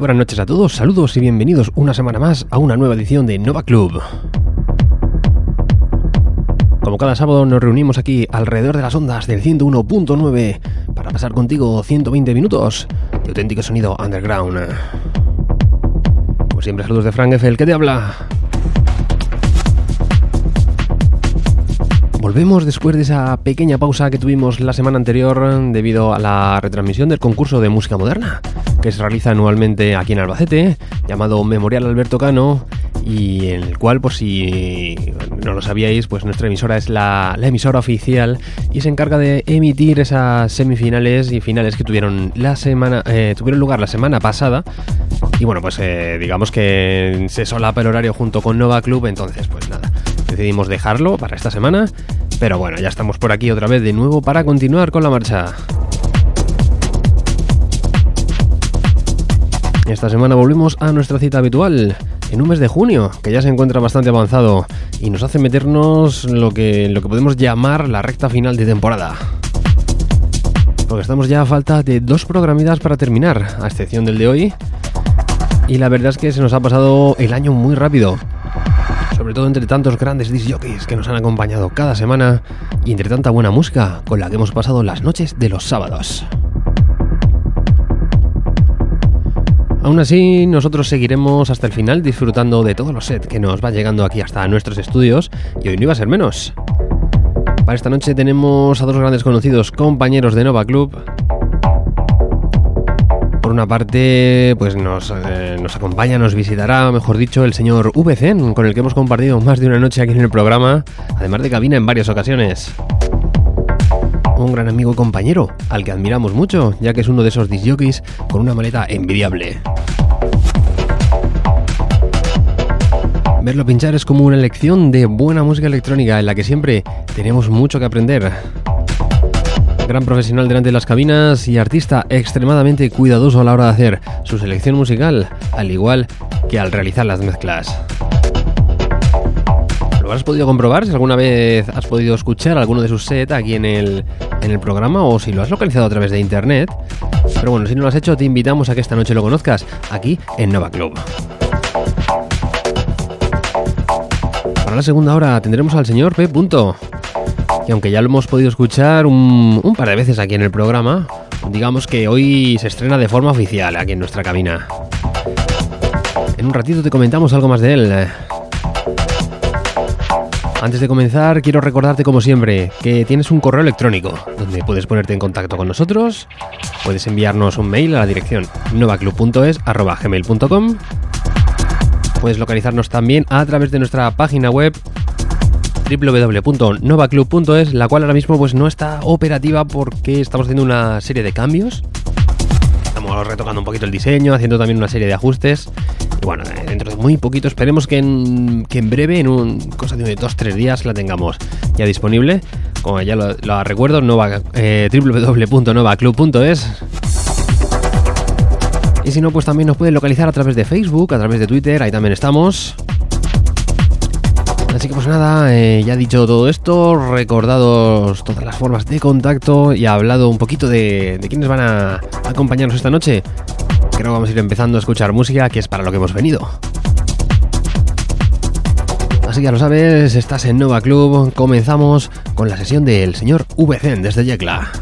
buenas noches a todos, saludos y bienvenidos una semana más a una nueva edición de Nova Club. Como cada sábado nos reunimos aquí alrededor de las ondas del 101.9 para pasar contigo 120 minutos de auténtico sonido underground. Como siempre, saludos de Frank Eiffel, que te habla. Volvemos después de esa pequeña pausa que tuvimos la semana anterior debido a la retransmisión del concurso de música moderna que se realiza anualmente aquí en Albacete, llamado Memorial Alberto Cano, y en el cual, por si no lo sabíais, pues nuestra emisora es la, emisora oficial y se encarga de emitir esas semifinales y finales que tuvieron la semana eh, tuvieron lugar la semana pasada. Y bueno, pues eh, digamos que se solapa el horario junto con Nova Club, entonces pues nada, decidimos dejarlo para esta semana. Pero bueno, ya estamos por aquí otra vez de nuevo para continuar con la marcha. Esta semana volvemos a nuestra cita habitual, en un mes de junio, que ya se encuentra bastante avanzado y nos hace meternos lo que, lo que podemos llamar la recta final de temporada. Porque estamos ya a falta de dos programidas para terminar, a excepción del de hoy. Y la verdad es que se nos ha pasado el año muy rápido. Sobre todo entre tantos grandes disc jockeys que nos han acompañado cada semana y entre tanta buena música con la que hemos pasado las noches de los sábados. Aún así, nosotros seguiremos hasta el final disfrutando de todos los sets que nos va llegando aquí hasta nuestros estudios y hoy no iba a ser menos. Para esta noche tenemos a dos grandes conocidos compañeros de Nova Club. Por una parte, pues nos, eh, nos acompaña, nos visitará, mejor dicho, el señor VC, con el que hemos compartido más de una noche aquí en el programa, además de cabina en varias ocasiones un gran amigo y compañero, al que admiramos mucho, ya que es uno de esos disjockeys con una maleta envidiable. Verlo pinchar es como una lección de buena música electrónica en la que siempre tenemos mucho que aprender. Gran profesional delante de las cabinas y artista extremadamente cuidadoso a la hora de hacer su selección musical, al igual que al realizar las mezclas has podido comprobar si alguna vez has podido escuchar alguno de sus sets aquí en el, en el programa o si lo has localizado a través de internet. Pero bueno, si no lo has hecho, te invitamos a que esta noche lo conozcas aquí en Nova Club. Para la segunda hora tendremos al señor P. Punto. Y aunque ya lo hemos podido escuchar un, un par de veces aquí en el programa, digamos que hoy se estrena de forma oficial aquí en nuestra cabina. En un ratito te comentamos algo más de él. Antes de comenzar, quiero recordarte como siempre que tienes un correo electrónico donde puedes ponerte en contacto con nosotros, puedes enviarnos un mail a la dirección novaclub.es@gmail.com. Puedes localizarnos también a través de nuestra página web www.novaclub.es, la cual ahora mismo pues no está operativa porque estamos haciendo una serie de cambios. Estamos retocando un poquito el diseño, haciendo también una serie de ajustes y bueno, eh, dentro de muy poquito, esperemos que en, que en breve, en un cosa de dos tres días, la tengamos ya disponible. Como ya lo, recuerdo, nova, eh, www.novaclub.es. Y si no, pues también nos pueden localizar a través de Facebook, a través de Twitter, ahí también estamos. Así que pues nada, eh, ya dicho todo esto, recordados todas las formas de contacto y hablado un poquito de, de quiénes van a acompañarnos esta noche creo que vamos a ir empezando a escuchar música, que es para lo que hemos venido. Así que ya lo sabes, estás en Nova Club, comenzamos con la sesión del señor VC desde Yecla.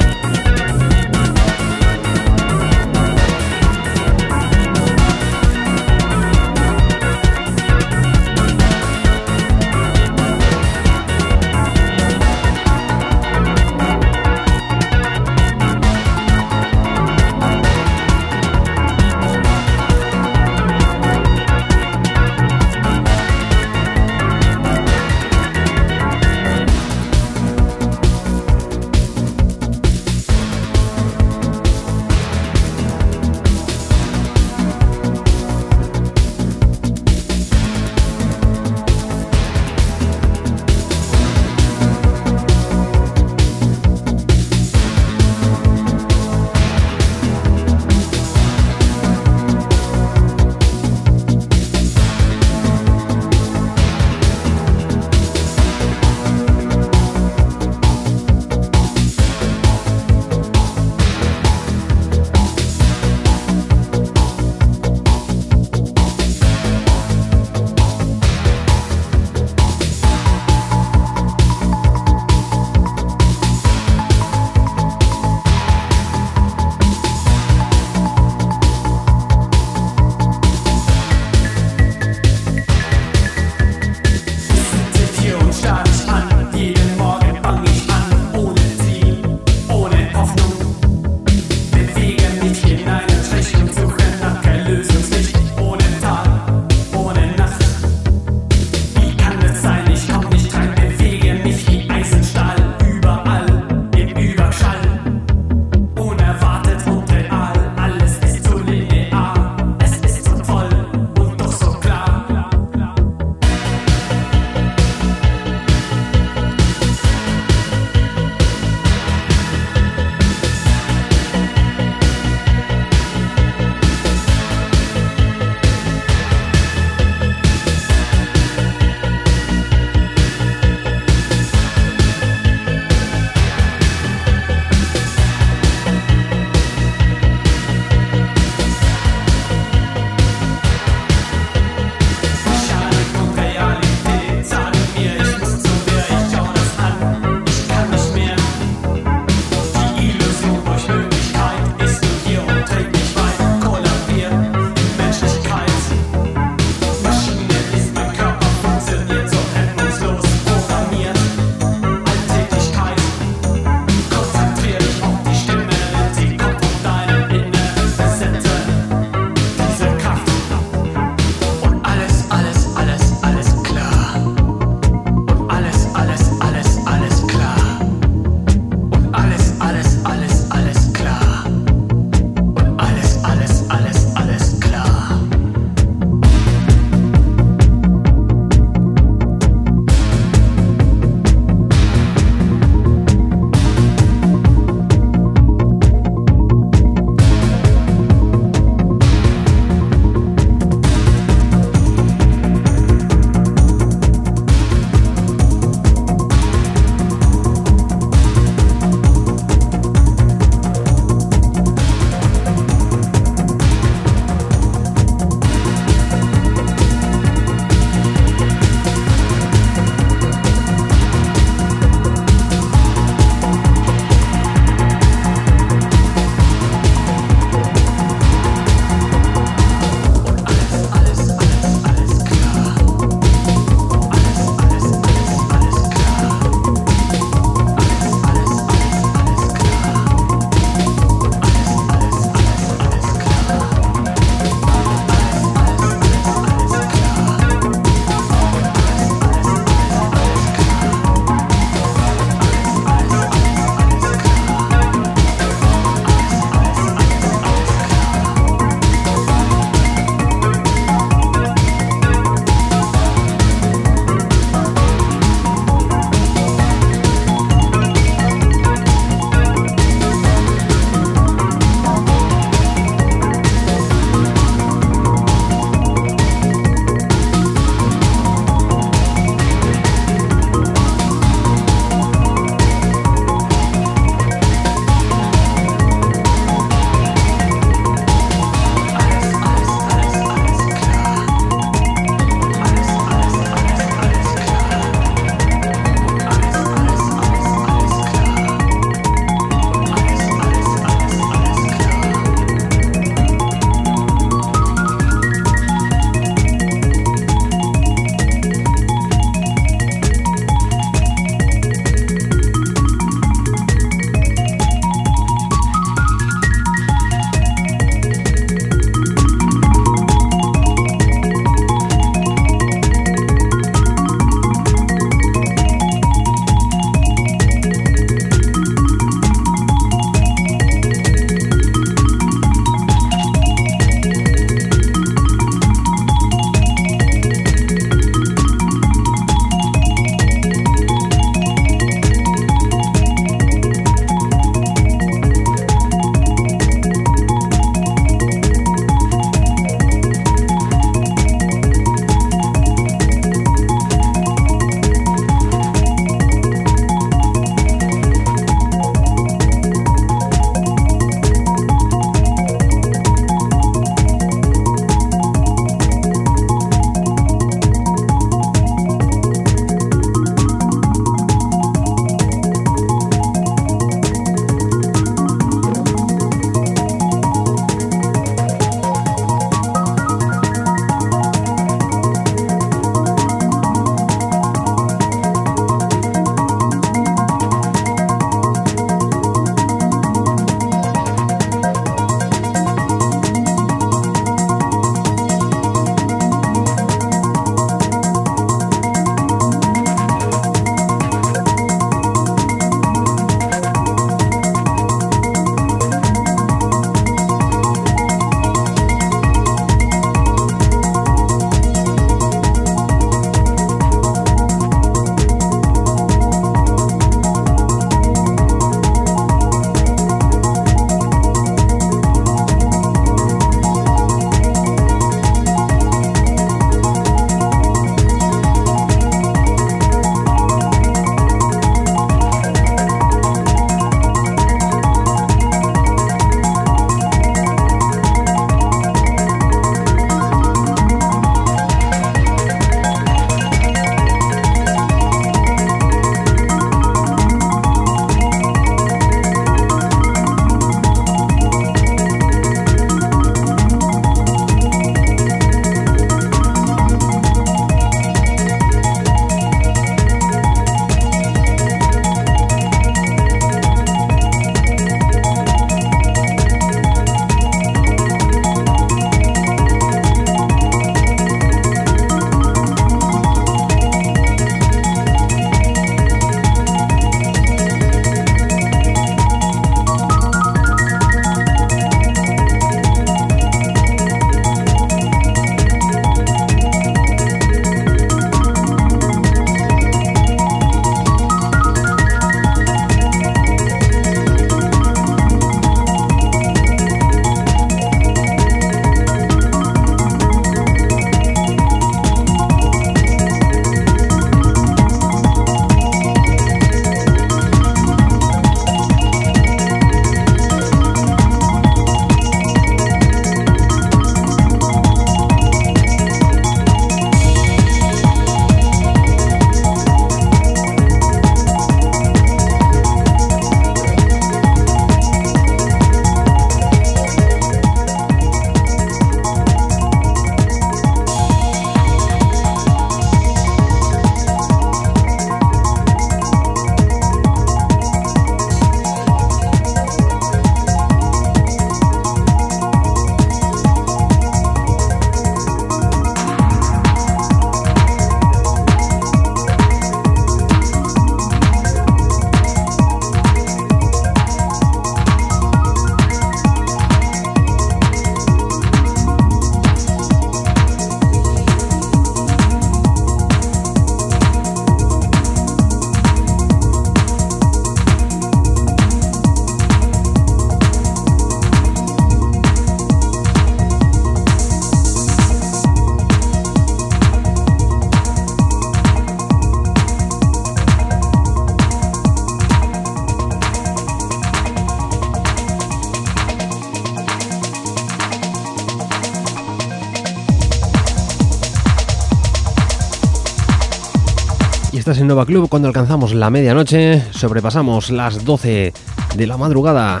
En Nova Club cuando alcanzamos la medianoche, sobrepasamos las 12 de la madrugada.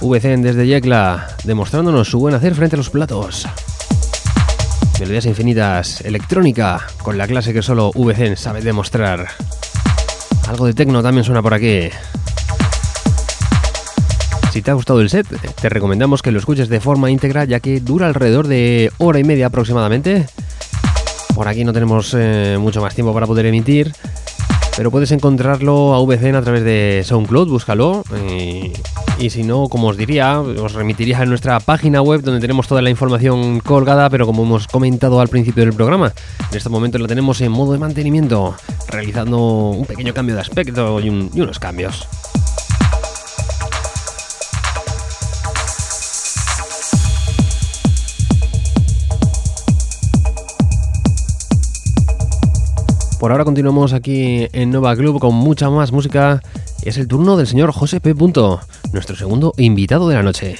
VCN desde Yecla, demostrándonos su buen hacer frente a los platos. Melodías infinitas, electrónica, con la clase que solo VCN sabe demostrar. Algo de tecno también suena por aquí. Si te ha gustado el set, te recomendamos que lo escuches de forma íntegra ya que dura alrededor de hora y media aproximadamente por aquí no tenemos eh, mucho más tiempo para poder emitir, pero puedes encontrarlo a VCN a través de SoundCloud, búscalo. Y, si no, como os diría, os remitiría a nuestra página web donde tenemos toda la información colgada, pero como hemos comentado al principio del programa, en este momento la tenemos en modo de mantenimiento, realizando un pequeño cambio de aspecto y unos cambios. Por ahora continuamos aquí en Nova Club con mucha más música. Es el turno del señor José P. nuestro segundo invitado de la noche.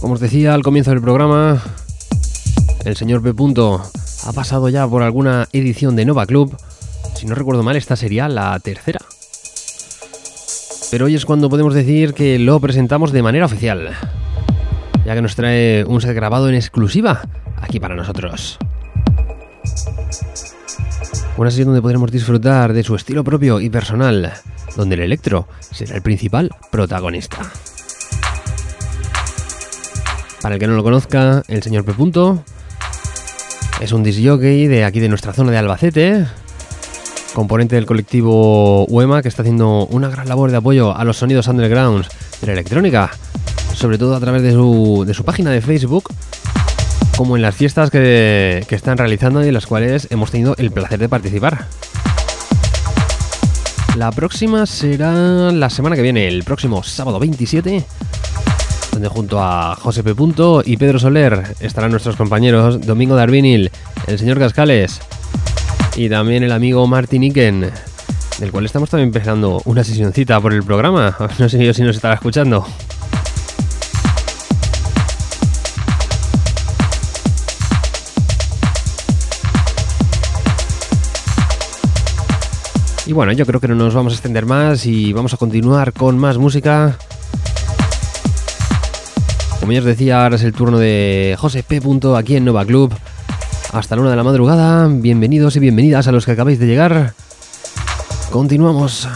Como os decía al comienzo del programa, el señor P. ha pasado ya por alguna edición de Nova Club. Si no recuerdo mal, esta sería la tercera. Pero hoy es cuando podemos decir que lo presentamos de manera oficial, ya que nos trae un set grabado en exclusiva aquí para nosotros. Una sesión donde podremos disfrutar de su estilo propio y personal, donde el electro será el principal protagonista. Para el que no lo conozca, el señor P. es un disjockey de aquí de nuestra zona de Albacete, componente del colectivo UEMA que está haciendo una gran labor de apoyo a los sonidos undergrounds de la electrónica, sobre todo a través de su, de su página de Facebook como en las fiestas que, están realizando y en las cuales hemos tenido el placer de participar. La próxima será la semana que viene, el próximo sábado 27, donde junto a José P. y Pedro Soler estarán nuestros compañeros Domingo Darvinil, el señor Cascales y también el amigo Martin Iken, del cual estamos también empezando una sesioncita por el programa. No sé si nos estará escuchando. Y bueno, yo creo que no nos vamos a extender más y vamos a continuar con más música. Como ya os decía, ahora es el turno de José P. aquí en Nova Club. Hasta la una de la madrugada. Bienvenidos y bienvenidas a los que acabáis de llegar. Continuamos.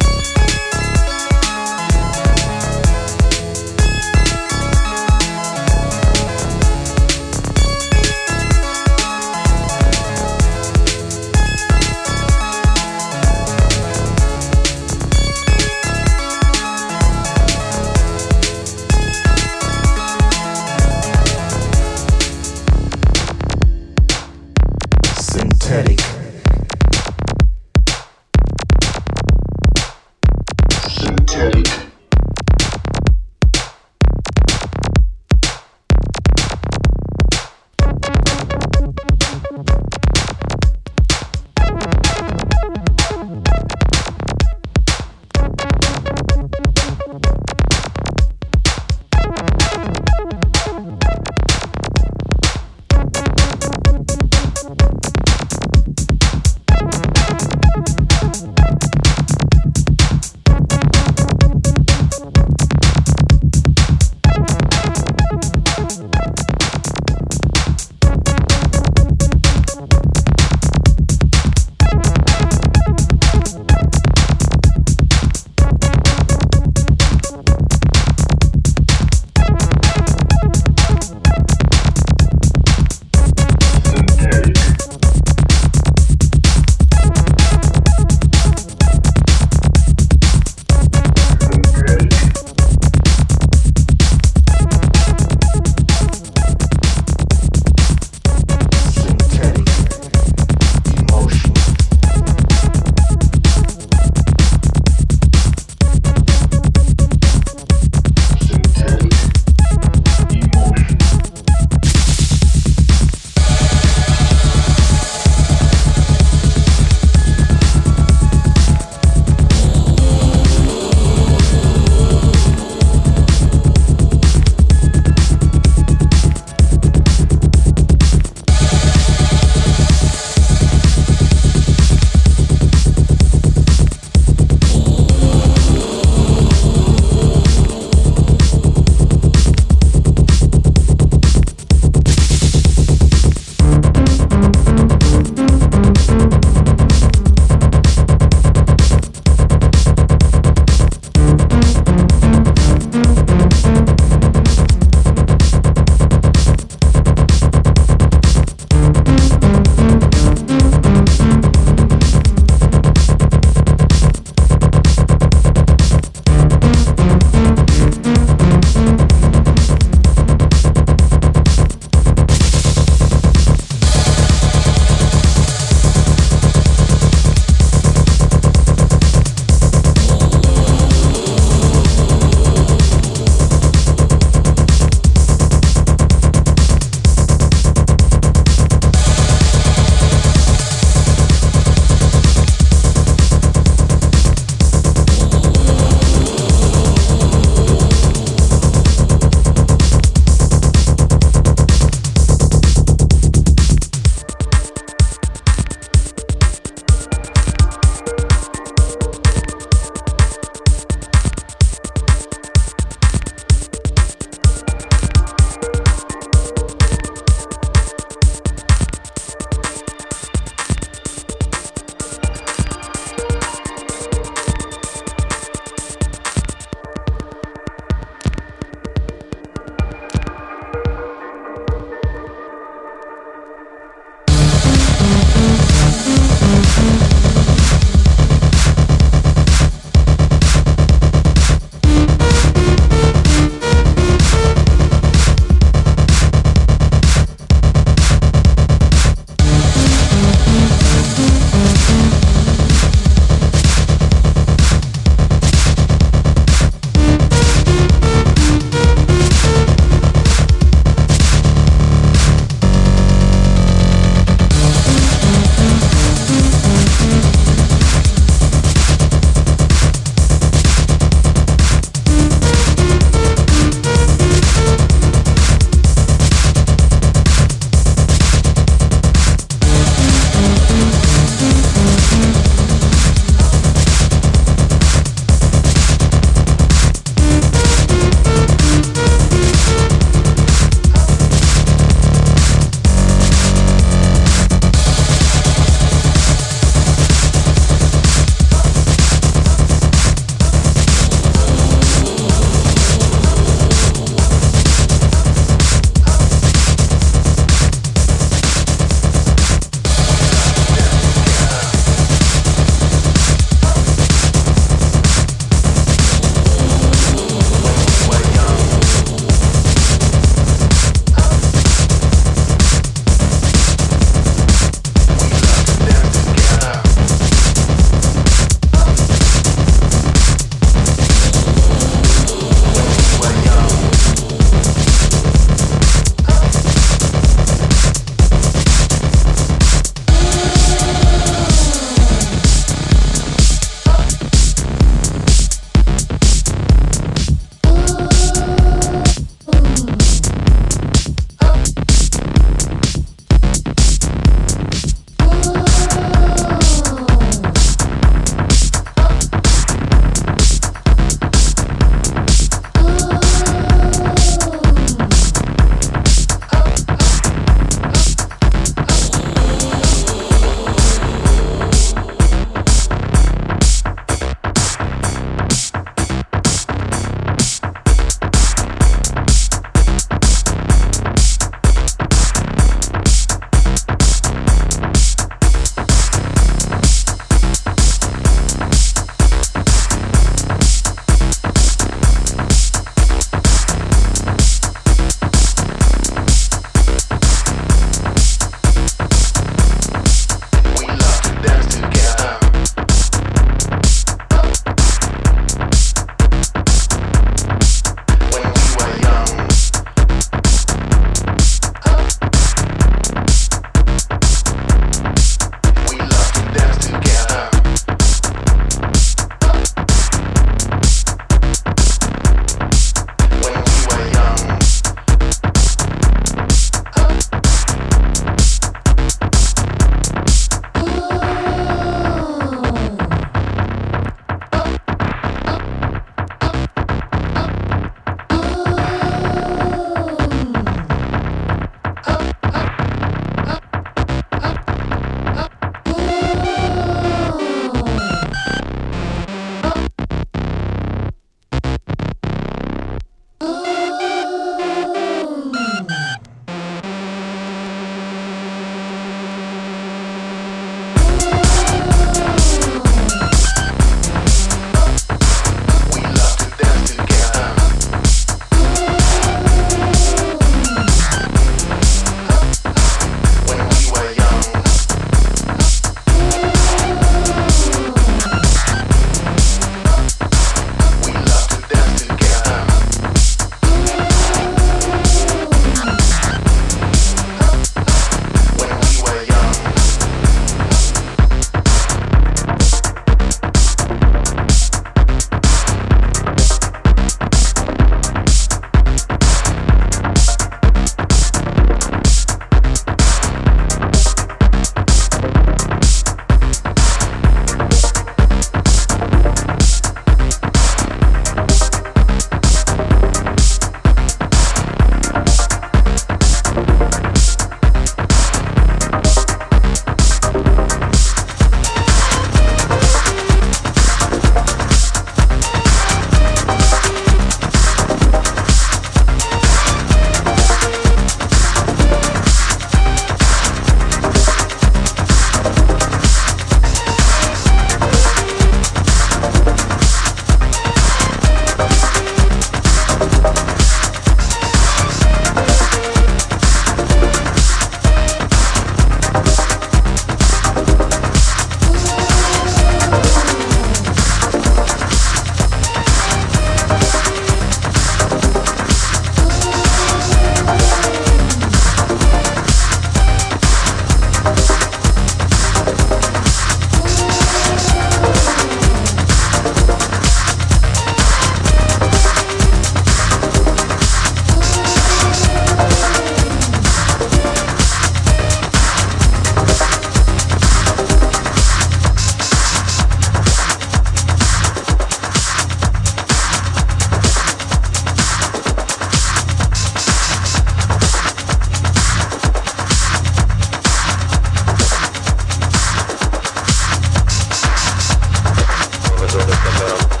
zona da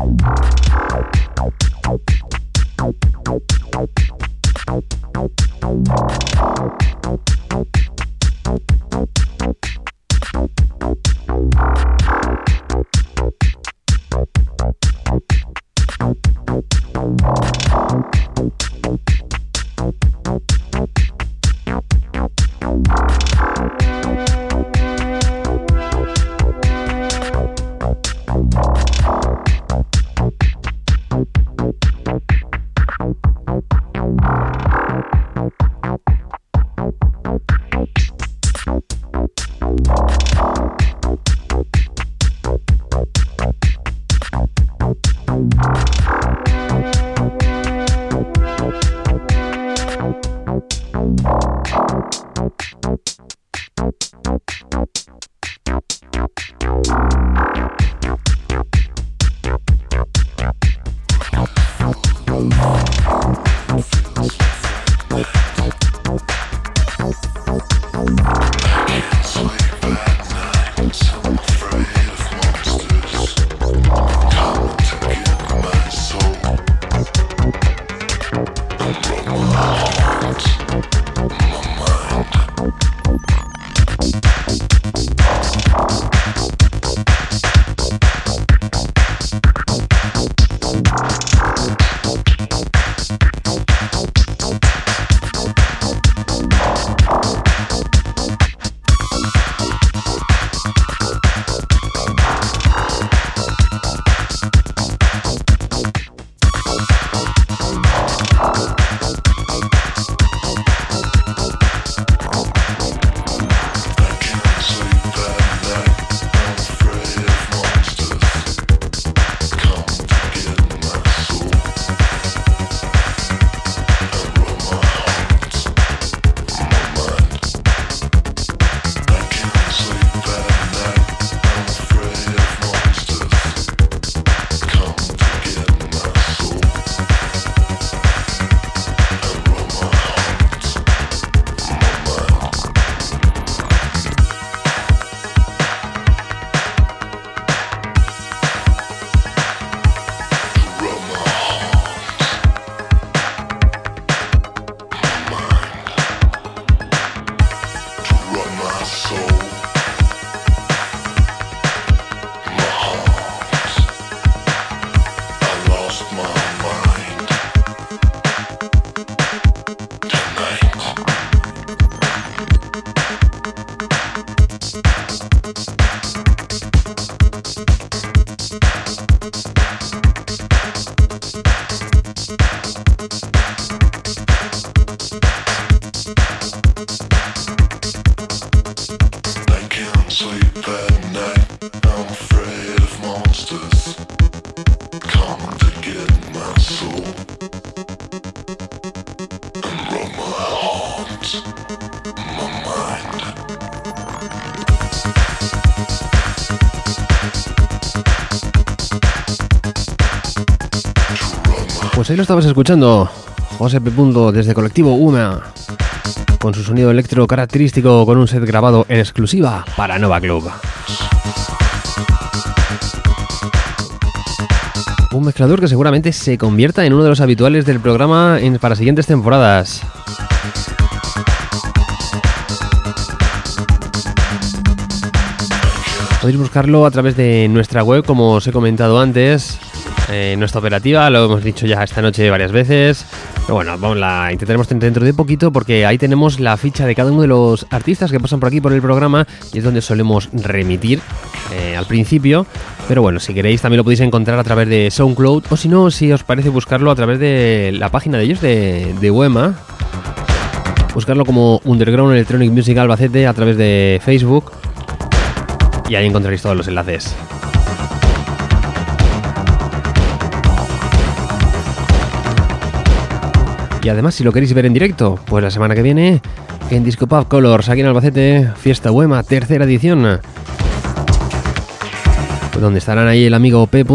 Pues ahí lo estabas escuchando. José P. desde Colectivo UMA. Con su sonido electro característico con un set grabado en exclusiva para Nova Club. Un mezclador que seguramente se convierta en uno de los habituales del programa para siguientes temporadas. Podéis buscarlo a través de nuestra web, como os he comentado antes, eh, nuestra operativa, lo hemos dicho ya esta noche varias veces. Pero bueno, vamos, la intentaremos dentro de poquito porque ahí tenemos la ficha de cada uno de los artistas que pasan por aquí por el programa y es donde solemos remitir eh, al principio. Pero bueno, si queréis también lo podéis encontrar a través de SoundCloud o si no, si os parece buscarlo a través de la página de ellos de, de Wema. Buscarlo como Underground Electronic Music Albacete a través de Facebook y ahí encontraréis todos los enlaces. Y además, si lo queréis ver en directo, pues la semana que viene en Disco Pub Colors, aquí en Albacete, Fiesta Buema, tercera edición. Donde estarán ahí el amigo P.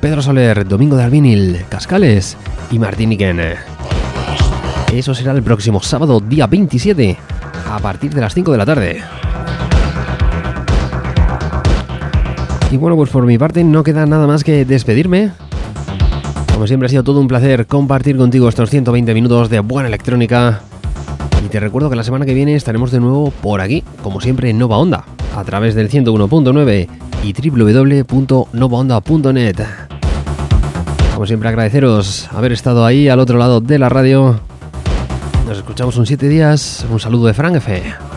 Pedro Soler, Domingo de Albinil, Cascales y Martín Iken. Eso será el próximo sábado, día 27, a partir de las 5 de la tarde. Y bueno, pues por mi parte no queda nada más que despedirme. Como siempre ha sido todo un placer compartir contigo estos 120 minutos de buena electrónica. Y te recuerdo que la semana que viene estaremos de nuevo por aquí, como siempre en Nova Onda, a través del 101.9 y www.novaonda.net. Como siempre agradeceros haber estado ahí al otro lado de la radio. Nos escuchamos en 7 días. Un saludo de Frank F.